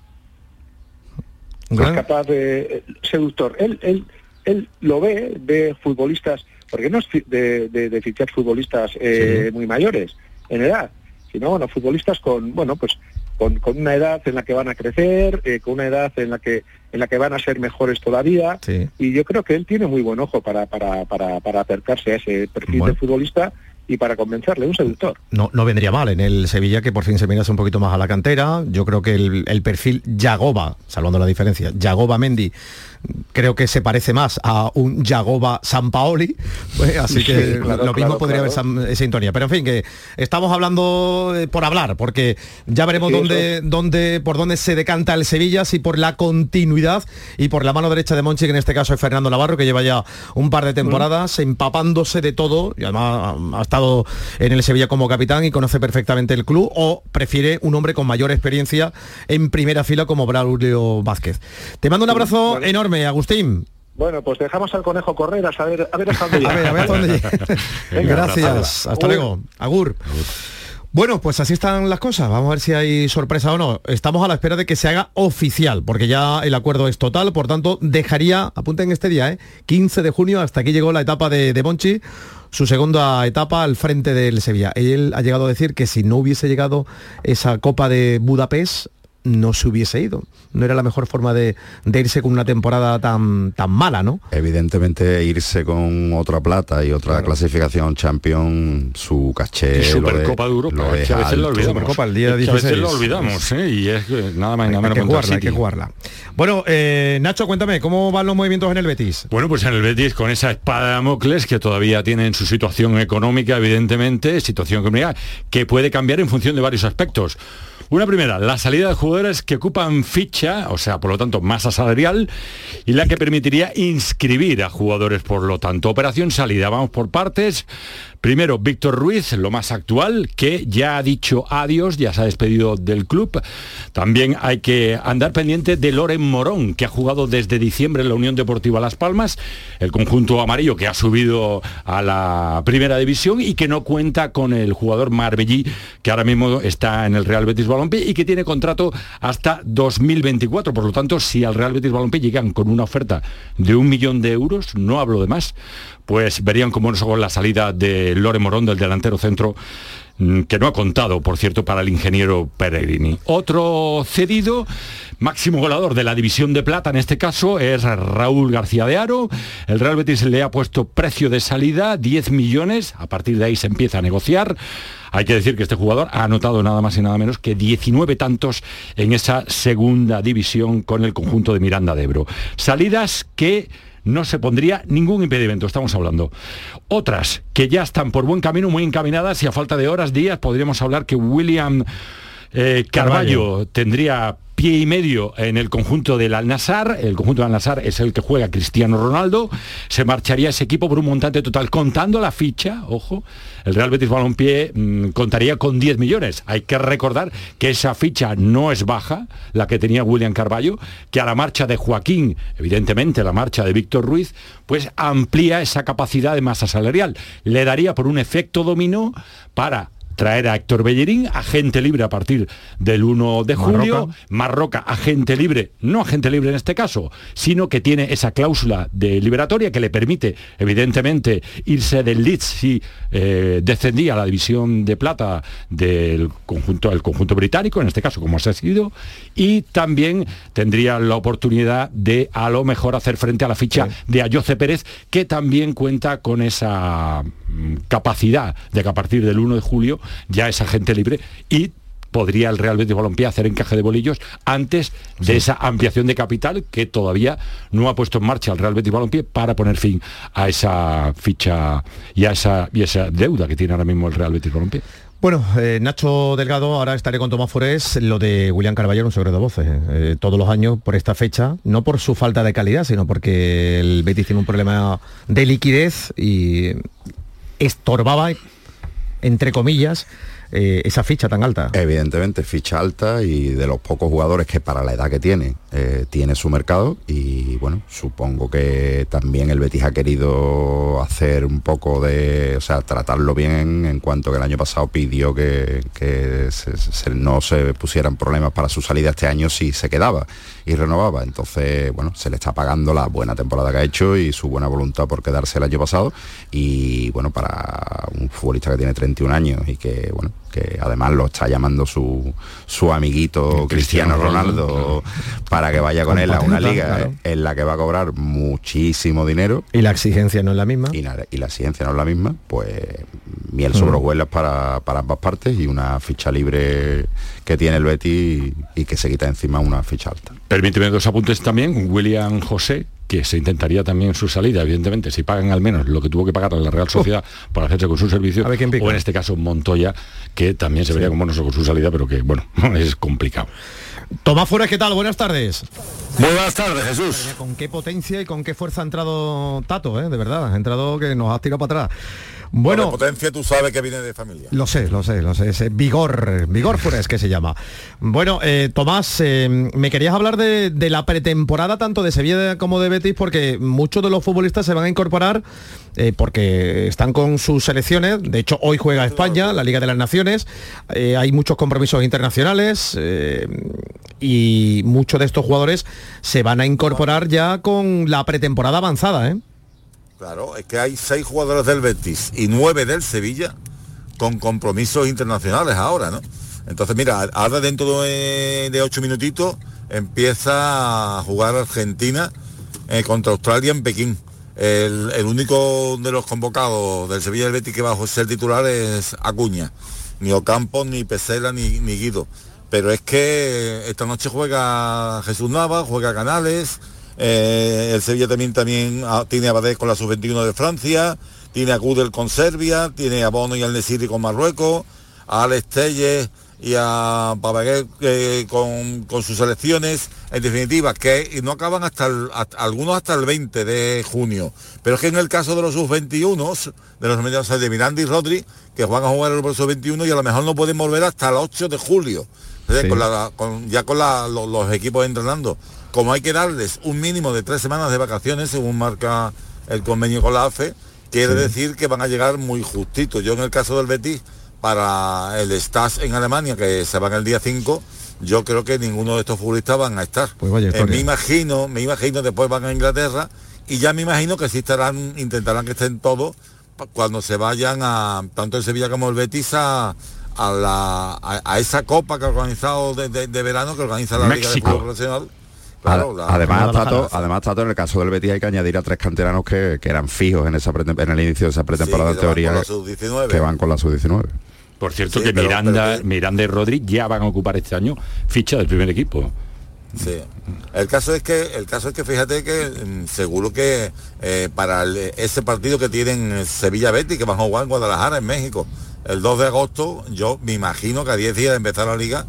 Es capaz de eh, seductor. Él, él, él lo ve, ve futbolistas, porque no es de, de- de fichar futbolistas eh, muy mayores en edad, sino bueno, futbolistas con, bueno, pues con, con una edad en la que van a crecer, eh, con una edad en la que en la que van a ser mejores todavía. Sí. Y yo creo que él tiene muy buen ojo para, para, para, para acercarse a ese perfil Bueno. de futbolista y para convencerle, un seductor. no, no vendría mal en el Sevilla que por fin se mirase un poquito más a la cantera. Yo creo que el, el perfil Yagoba, salvando la diferencia, Yagoba Mendy, creo que se parece más a un Yagoba San Paoli, pues, así que Sí, claro, lo mismo claro, podría claro. haber esa sintonía. Pero en fin, que estamos hablando eh, por hablar, porque ya veremos Sí, dónde, dónde, por dónde se decanta el Sevilla, si por la continuidad y por la mano derecha de Monchi, que en este caso es Fernando Navarro, que lleva ya un par de temporadas empapándose de todo, y además ha estado en el Sevilla como capitán y conoce perfectamente el club, o prefiere un hombre con mayor experiencia en primera fila como Braulio Vázquez. Te mando un abrazo enorme, Agustín. Bueno, pues dejamos al conejo correr a saber a ver hasta dónde A ver, a ver hasta dónde llega. Gracias. Hasta luego. Agur. Bueno, pues así están las cosas. Vamos a ver si hay sorpresa o no. Estamos a la espera de que se haga oficial, porque ya el acuerdo es total. Por tanto, dejaría, apunten este día, ¿eh? 15 de junio, hasta aquí llegó la etapa de, de Monchi, su segunda etapa al frente del Sevilla. Él ha llegado a decir que si no hubiese llegado esa Copa de Budapest, no se hubiese ido. No era la mejor forma de, de irse con una temporada tan, tan mala, ¿no? Evidentemente irse con otra plata y otra clasificación champion, su caché. Y lo Supercopa de, Europa, lo es que a veces lo alto. olvidamos. Supercopa el día Es que a veces 16. lo olvidamos, ¿eh? Y es que nada más y nada Hay menos que jugarla, hay City. que jugarla. Bueno, eh, Nacho, cuéntame, ¿cómo van los movimientos en el Betis? Bueno, pues en el Betis con esa espada de Damocles que todavía tienen su situación económica, evidentemente, situación económica que puede cambiar en función de varios aspectos. Una primera, la salida de jugadores que ocupan ficha, o sea, por lo tanto, masa salarial, y la que permitiría inscribir a jugadores, por lo tanto. Operación salida, vamos por partes. Primero, Víctor Ruiz, lo más actual, que ya ha dicho adiós, ya se ha despedido del club. También hay que andar pendiente de Loren Morón, que ha jugado desde diciembre en la Unión Deportiva Las Palmas, el conjunto amarillo que ha subido a la primera división y que no cuenta con el jugador Marbellí, que ahora mismo está en el Real Betis Balompié y que tiene contrato hasta 2024. Por lo tanto, si al Real Betis Balompié llegan con una oferta de un millón de euros, no hablo de más, pues verían como buenos la salida de Lore Morón, del delantero centro mm, que no ha contado, por cierto, para el ingeniero Peregrini. Otro cedido, máximo goleador de la división de plata en este caso, es Raúl García de Aro. El Real Betis le ha puesto precio de salida, 10 millones, a partir de ahí se empieza a negociar. Hay que decir que este jugador ha anotado nada más y nada menos que 19 tantos en esa segunda división con el conjunto de Miranda de Ebro. Salidas que no se pondría ningún impedimento, estamos hablando. Otras que ya están por buen camino, muy encaminadas y a falta de horas, días, podríamos hablar que William eh, Carballo tendría y medio en el conjunto del Al-Nassr, el conjunto del Al-Nassr es el que juega Cristiano Ronaldo, se marcharía ese equipo por un montante total, contando la ficha, ojo, el Real Betis Balompié mmm, contaría con 10 millones. Hay que recordar que esa ficha no es baja, la que tenía William Carballo, que a la marcha de Joaquín, evidentemente la marcha de Víctor Ruiz, pues amplía esa capacidad de masa salarial. Le daría por un efecto dominó para traer a Héctor Bellerín, agente libre a partir del 1 de julio, Marroca. Agente libre, no agente libre en este caso, sino que tiene esa cláusula de liberatoria que le permite, evidentemente, irse del Leeds si eh, descendía a la división de plata del conjunto, del conjunto británico, en este caso como se ha sido, y también tendría la oportunidad de a lo mejor hacer frente a la ficha sí. de Ayoce Pérez, que también cuenta con esa capacidad de que a partir del 1 de julio ya es agente libre y podría el Real Betis Balompié hacer encaje de bolillos antes de sí. esa ampliación de capital que todavía no ha puesto en marcha el Real Betis Balompié para poner fin a esa ficha y a esa, y esa deuda que tiene ahora mismo el Real Betis Balompié. Bueno, eh, Nacho Delgado, ahora estaré con Tomás Forés. Lo de William Carballo, un secreto de voces. Eh, todos los años por esta fecha, no por su falta de calidad, sino porque el Betis tiene un problema de liquidez y estorbaba entre comillas, eh, esa ficha tan alta. Evidentemente, ficha alta y de los pocos jugadores que para la edad que tiene, eh, tiene su mercado y bueno, supongo que también el Betis ha querido hacer un poco de, o sea, tratarlo bien en cuanto que el año pasado pidió que, se, no se pusieran problemas para su salida este año si se quedaba y renovaba. Entonces, bueno, se le está pagando la buena temporada que ha hecho y su buena voluntad por quedarse el año pasado y bueno, para un futbolista que tiene 31 años y que, bueno, que además lo está llamando su, su amiguito Cristiano, Cristiano Ronaldo, Ronaldo para que vaya con, con él a una liga claro. en la que va a cobrar muchísimo dinero. Y la exigencia no es la misma. Y la, y la exigencia no es la misma, pues miel sobre hojuelas mm. para, para ambas partes y una ficha libre que tiene el Betty y, y que se quita encima una ficha alta. Permíteme dos apuntes también. William José, que se intentaría también su salida, evidentemente, si pagan al menos lo que tuvo que pagar a la Real Sociedad oh. para hacerse con su servicio, o en este caso Montoya, que también se vería sí. con bonos con su salida, pero que, bueno, es complicado. Tomás Fuera, ¿qué tal? Buenas tardes. Buenas tardes, Jesús. Con qué potencia y con qué fuerza ha entrado Tato, ¿eh? de verdad. Ha entrado que nos ha tirado para atrás. Bueno, potencia tú sabes que viene de familia. Lo sé, lo sé, lo sé. Ese vigor, vigor es que se llama. Bueno, eh, Tomás, eh, me querías hablar de, de, la pretemporada tanto de Sevilla como de Betis porque muchos de los futbolistas se van a incorporar eh, porque están con sus selecciones. De hecho, hoy juega España, la Liga de las Naciones. Hay muchos compromisos internacionales y muchos de estos jugadores se van a incorporar ya con la pretemporada avanzada, ¿eh? Claro, es que hay seis jugadores del Betis y nueve del Sevilla con compromisos internacionales ahora, ¿no? Entonces, mira, ahora dentro de, ocho minutitos empieza a jugar Argentina eh, contra Australia en Pekín. El, el, único de los convocados del Sevilla del Betis que va a ser titular es Acuña. Ni Ocampo, ni Pesela, ni, ni Guido. Pero es que esta noche juega Jesús Nava, juega Canales, eh, el Sevilla también, también tiene a Badés con la sub-21 de Francia, tiene a Gudel con Serbia, tiene a Bono y al Nesiri con Marruecos, a Alex Telles y a Pavaguer eh, con, con, sus selecciones, en definitiva, que no acaban hasta, el, hasta, algunos hasta el 20 de junio. Pero es que en el caso de los sub-21, de los medios de Miranda y Rodri, que van a jugar el sub-21 y a lo mejor no pueden volver hasta el 8 de julio, sí. con la, con, ya con la, los, los equipos entrenando como hay que darles un mínimo de tres semanas de vacaciones, según marca el convenio con la AFE, quiere sí. decir que van a llegar muy justitos. Yo en el caso del Betis, para el Stas en Alemania, que se van el día 5, yo creo que ninguno de estos futbolistas van a estar. Pues vaya eh, me imagino, me imagino después van a Inglaterra y ya me imagino que sí estarán, intentarán que estén todos cuando se vayan a tanto el Sevilla como el Betis a, a la, a, a esa copa que ha organizado de, de- de verano que organiza la Liga de. Fútbol Profesional. Claro, la- además. Tato, además, Tato, en el caso del Betis hay que añadir a tres canteranos que, que eran fijos en esa en el inicio de esa pretemporada Sí, en que van teoría con la sub-19. que van con la sub-19. Por cierto Sí, que pero- Miranda, pero que- Miranda y Rodri ya van a ocupar este año ficha del primer equipo. Sí. El caso es que el caso es que fíjate que mm, seguro que eh, para el- ese partido que tienen Sevilla Betis que van a jugar en Guadalajara en México el 2 de agosto, yo me imagino que a 10 días de empezar la liga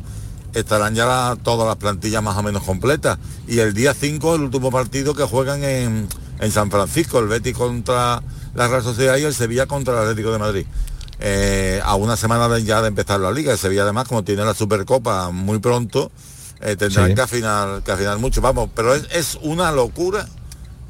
estarán ya la- todas las plantillas más o menos completas y el día 5 el último partido que juegan en, en San Francisco, el Betis contra la Real Sociedad y el Sevilla contra el Atlético de Madrid. Eh, a una semana de- ya de empezar la liga, el Sevilla además como tiene la Supercopa muy pronto, eh, tendrán Sí. que afinar que afinar mucho vamos pero es, es una locura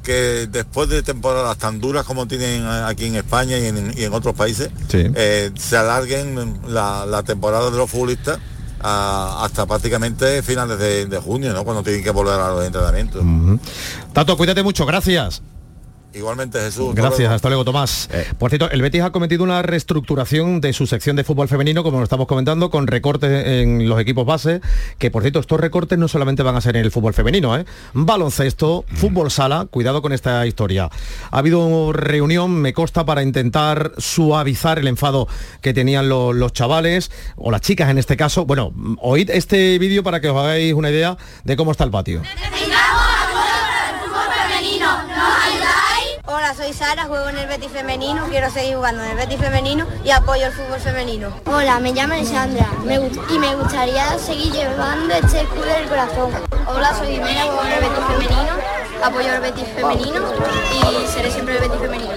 que después de temporadas tan duras como tienen aquí en España y en, y en otros países Sí. eh, se alarguen la, la temporada de los futbolistas hasta prácticamente finales de, junio ¿no? cuando tienen que volver a los entrenamientos. Tato, cuídate mucho, gracias. Igualmente Jesús Gracias, luego. hasta luego Tomás. Eh. Por cierto, el Betis ha cometido una reestructuración de su sección de fútbol femenino, como lo estamos comentando, con recortes en los equipos base, que por cierto, estos recortes no solamente van a ser en el fútbol femenino, ¿eh? baloncesto, fútbol sala, cuidado con esta historia. Ha habido reunión, me consta, para intentar suavizar el enfado que tenían lo- los chavales, o las chicas en este caso. Bueno, oíd este vídeo para que os hagáis una idea de cómo está el patio. Hola, soy Sara, juego en el Betis femenino, quiero seguir jugando en el Betis femenino y apoyo el fútbol femenino. Hola, me llamo Alessandra me y me gustaría seguir llevando este escudo del corazón. Hola, soy Jimena, juego en el Betis femenino, apoyo al Betis femenino y seré siempre el Betis femenino.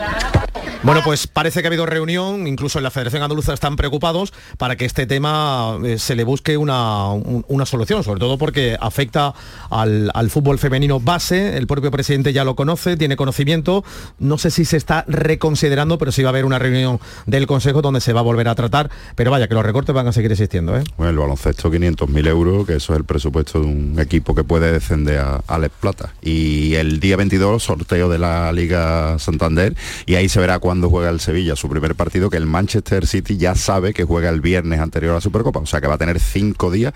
Bueno, pues parece que ha habido reunión, incluso en la Federación Andaluza están preocupados para que este tema eh, se le busque una, un- una solución, sobre todo porque afecta al, al fútbol femenino base, el propio presidente ya lo conoce, tiene conocimiento, no sé si se está reconsiderando, pero sí va a haber una reunión del Consejo donde se va a volver a tratar, pero vaya, que los recortes van a seguir existiendo. ¿eh? Bueno, el baloncesto 500.000 euros, que eso es el presupuesto de un equipo que puede descender a, a Les Plata. Y el día 22, sorteo de la Liga Santander, y ahí se verá cuándo juega el Sevilla su primer partido, que el Manchester City ya sabe que juega el viernes anterior a la Supercopa, o sea que va a tener cinco días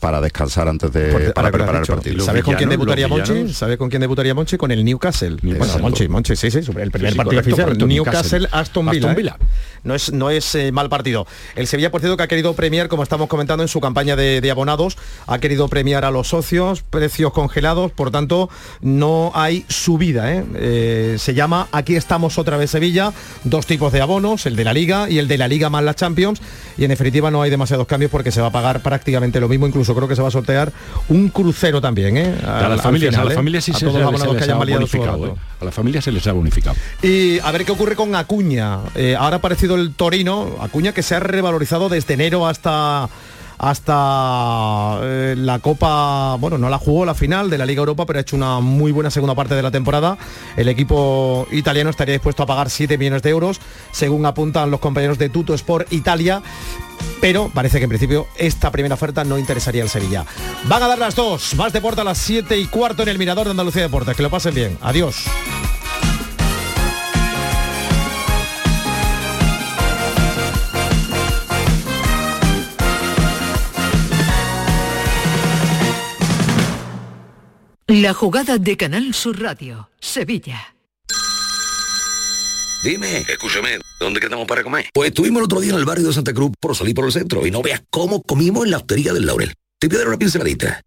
para descansar antes de Porque- para preparar el partido. ¿Sabes con quién debutaría Monchi? ¿Sabes con quién debutaría Monchi? Con el Newcastle. Bueno. Monchi, Monchi, sí, sí, el primer Sí, sí, partido oficial. Newcastle, Newcastle. Aston Villa. Aston ¿eh? Villa. No es, no es eh, mal partido. El Sevilla, por cierto, que ha querido premiar, como estamos comentando en su campaña de, de abonados, ha querido premiar a los socios, precios congelados, por tanto, no hay subida. Eh, se llama Aquí estamos otra vez Sevilla, dos tipos de abonos, el de la Liga y el de la Liga más la Champions, y en definitiva no hay demasiados cambios porque se va a pagar prácticamente lo mismo, incluso creo que se va a sortear un crucero también. ¿eh? A las familias, a las ¿eh? familias sí se. ¿eh? A las familias se les ha bonificado. Y a ver qué ocurre con Acuña. Eh, ahora ha aparecido el Torino, Acuña que se ha revalorizado desde enero hasta hasta eh, la Copa, bueno, no la jugó la final de la Liga Europa, pero ha hecho una muy buena segunda parte de la temporada. El equipo italiano estaría dispuesto a pagar 7 millones de euros, según apuntan los compañeros de Tuto Sport Italia. Pero parece que en principio esta primera oferta no interesaría al Sevilla. Van a dar las dos, más deporte a las 7 y cuarto en el Mirador de Andalucía Deportes. Que lo pasen bien. Adiós. La jugada de Canal Sur Radio, Sevilla. Dime, escúchame, ¿dónde quedamos para comer? Pues estuvimos el otro día en el barrio de Santa Cruz por salir por el centro y no veas cómo comimos en la hostería del Laurel. Te voy a dar una pinceladita.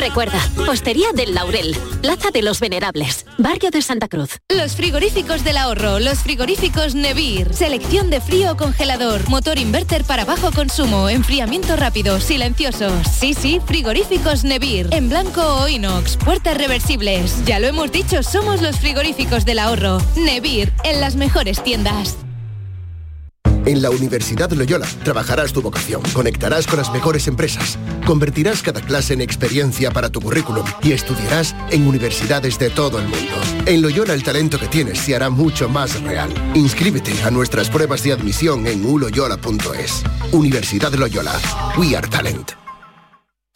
Recuerda, Postería del Laurel, Plaza de los Venerables, Barrio de Santa Cruz. Los frigoríficos del ahorro, los frigoríficos Nevir. Selección de frío o congelador, motor inverter para bajo consumo, enfriamiento rápido, silenciosos. Sí, sí, frigoríficos Nevir. En blanco o inox, puertas reversibles. Ya lo hemos dicho, somos los frigoríficos del ahorro. Nevir, en las mejores tiendas. En la Universidad Loyola trabajarás tu vocación, conectarás con las mejores empresas, convertirás cada clase en experiencia para tu currículum y estudiarás en universidades de todo el mundo. En Loyola el talento que tienes se hará mucho más real. Inscríbete a nuestras pruebas de admisión en uloyola.es. Universidad Loyola. We are talent.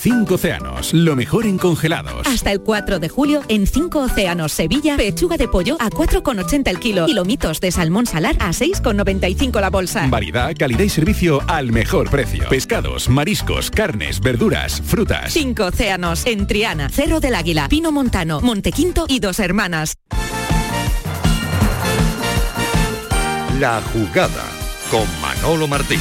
Cinco océanos, lo mejor en congelados. Hasta el 4 de julio, en 5 océanos Sevilla, pechuga de pollo a 4,80 el kilo y lomitos de salmón salar a 6,95 la bolsa. Variedad, calidad y servicio al mejor precio. Pescados, mariscos, carnes, verduras, frutas. 5 océanos, en Triana, Cerro del Águila, Pino Montano, Montequinto y Dos Hermanas. La jugada con Manolo Martín.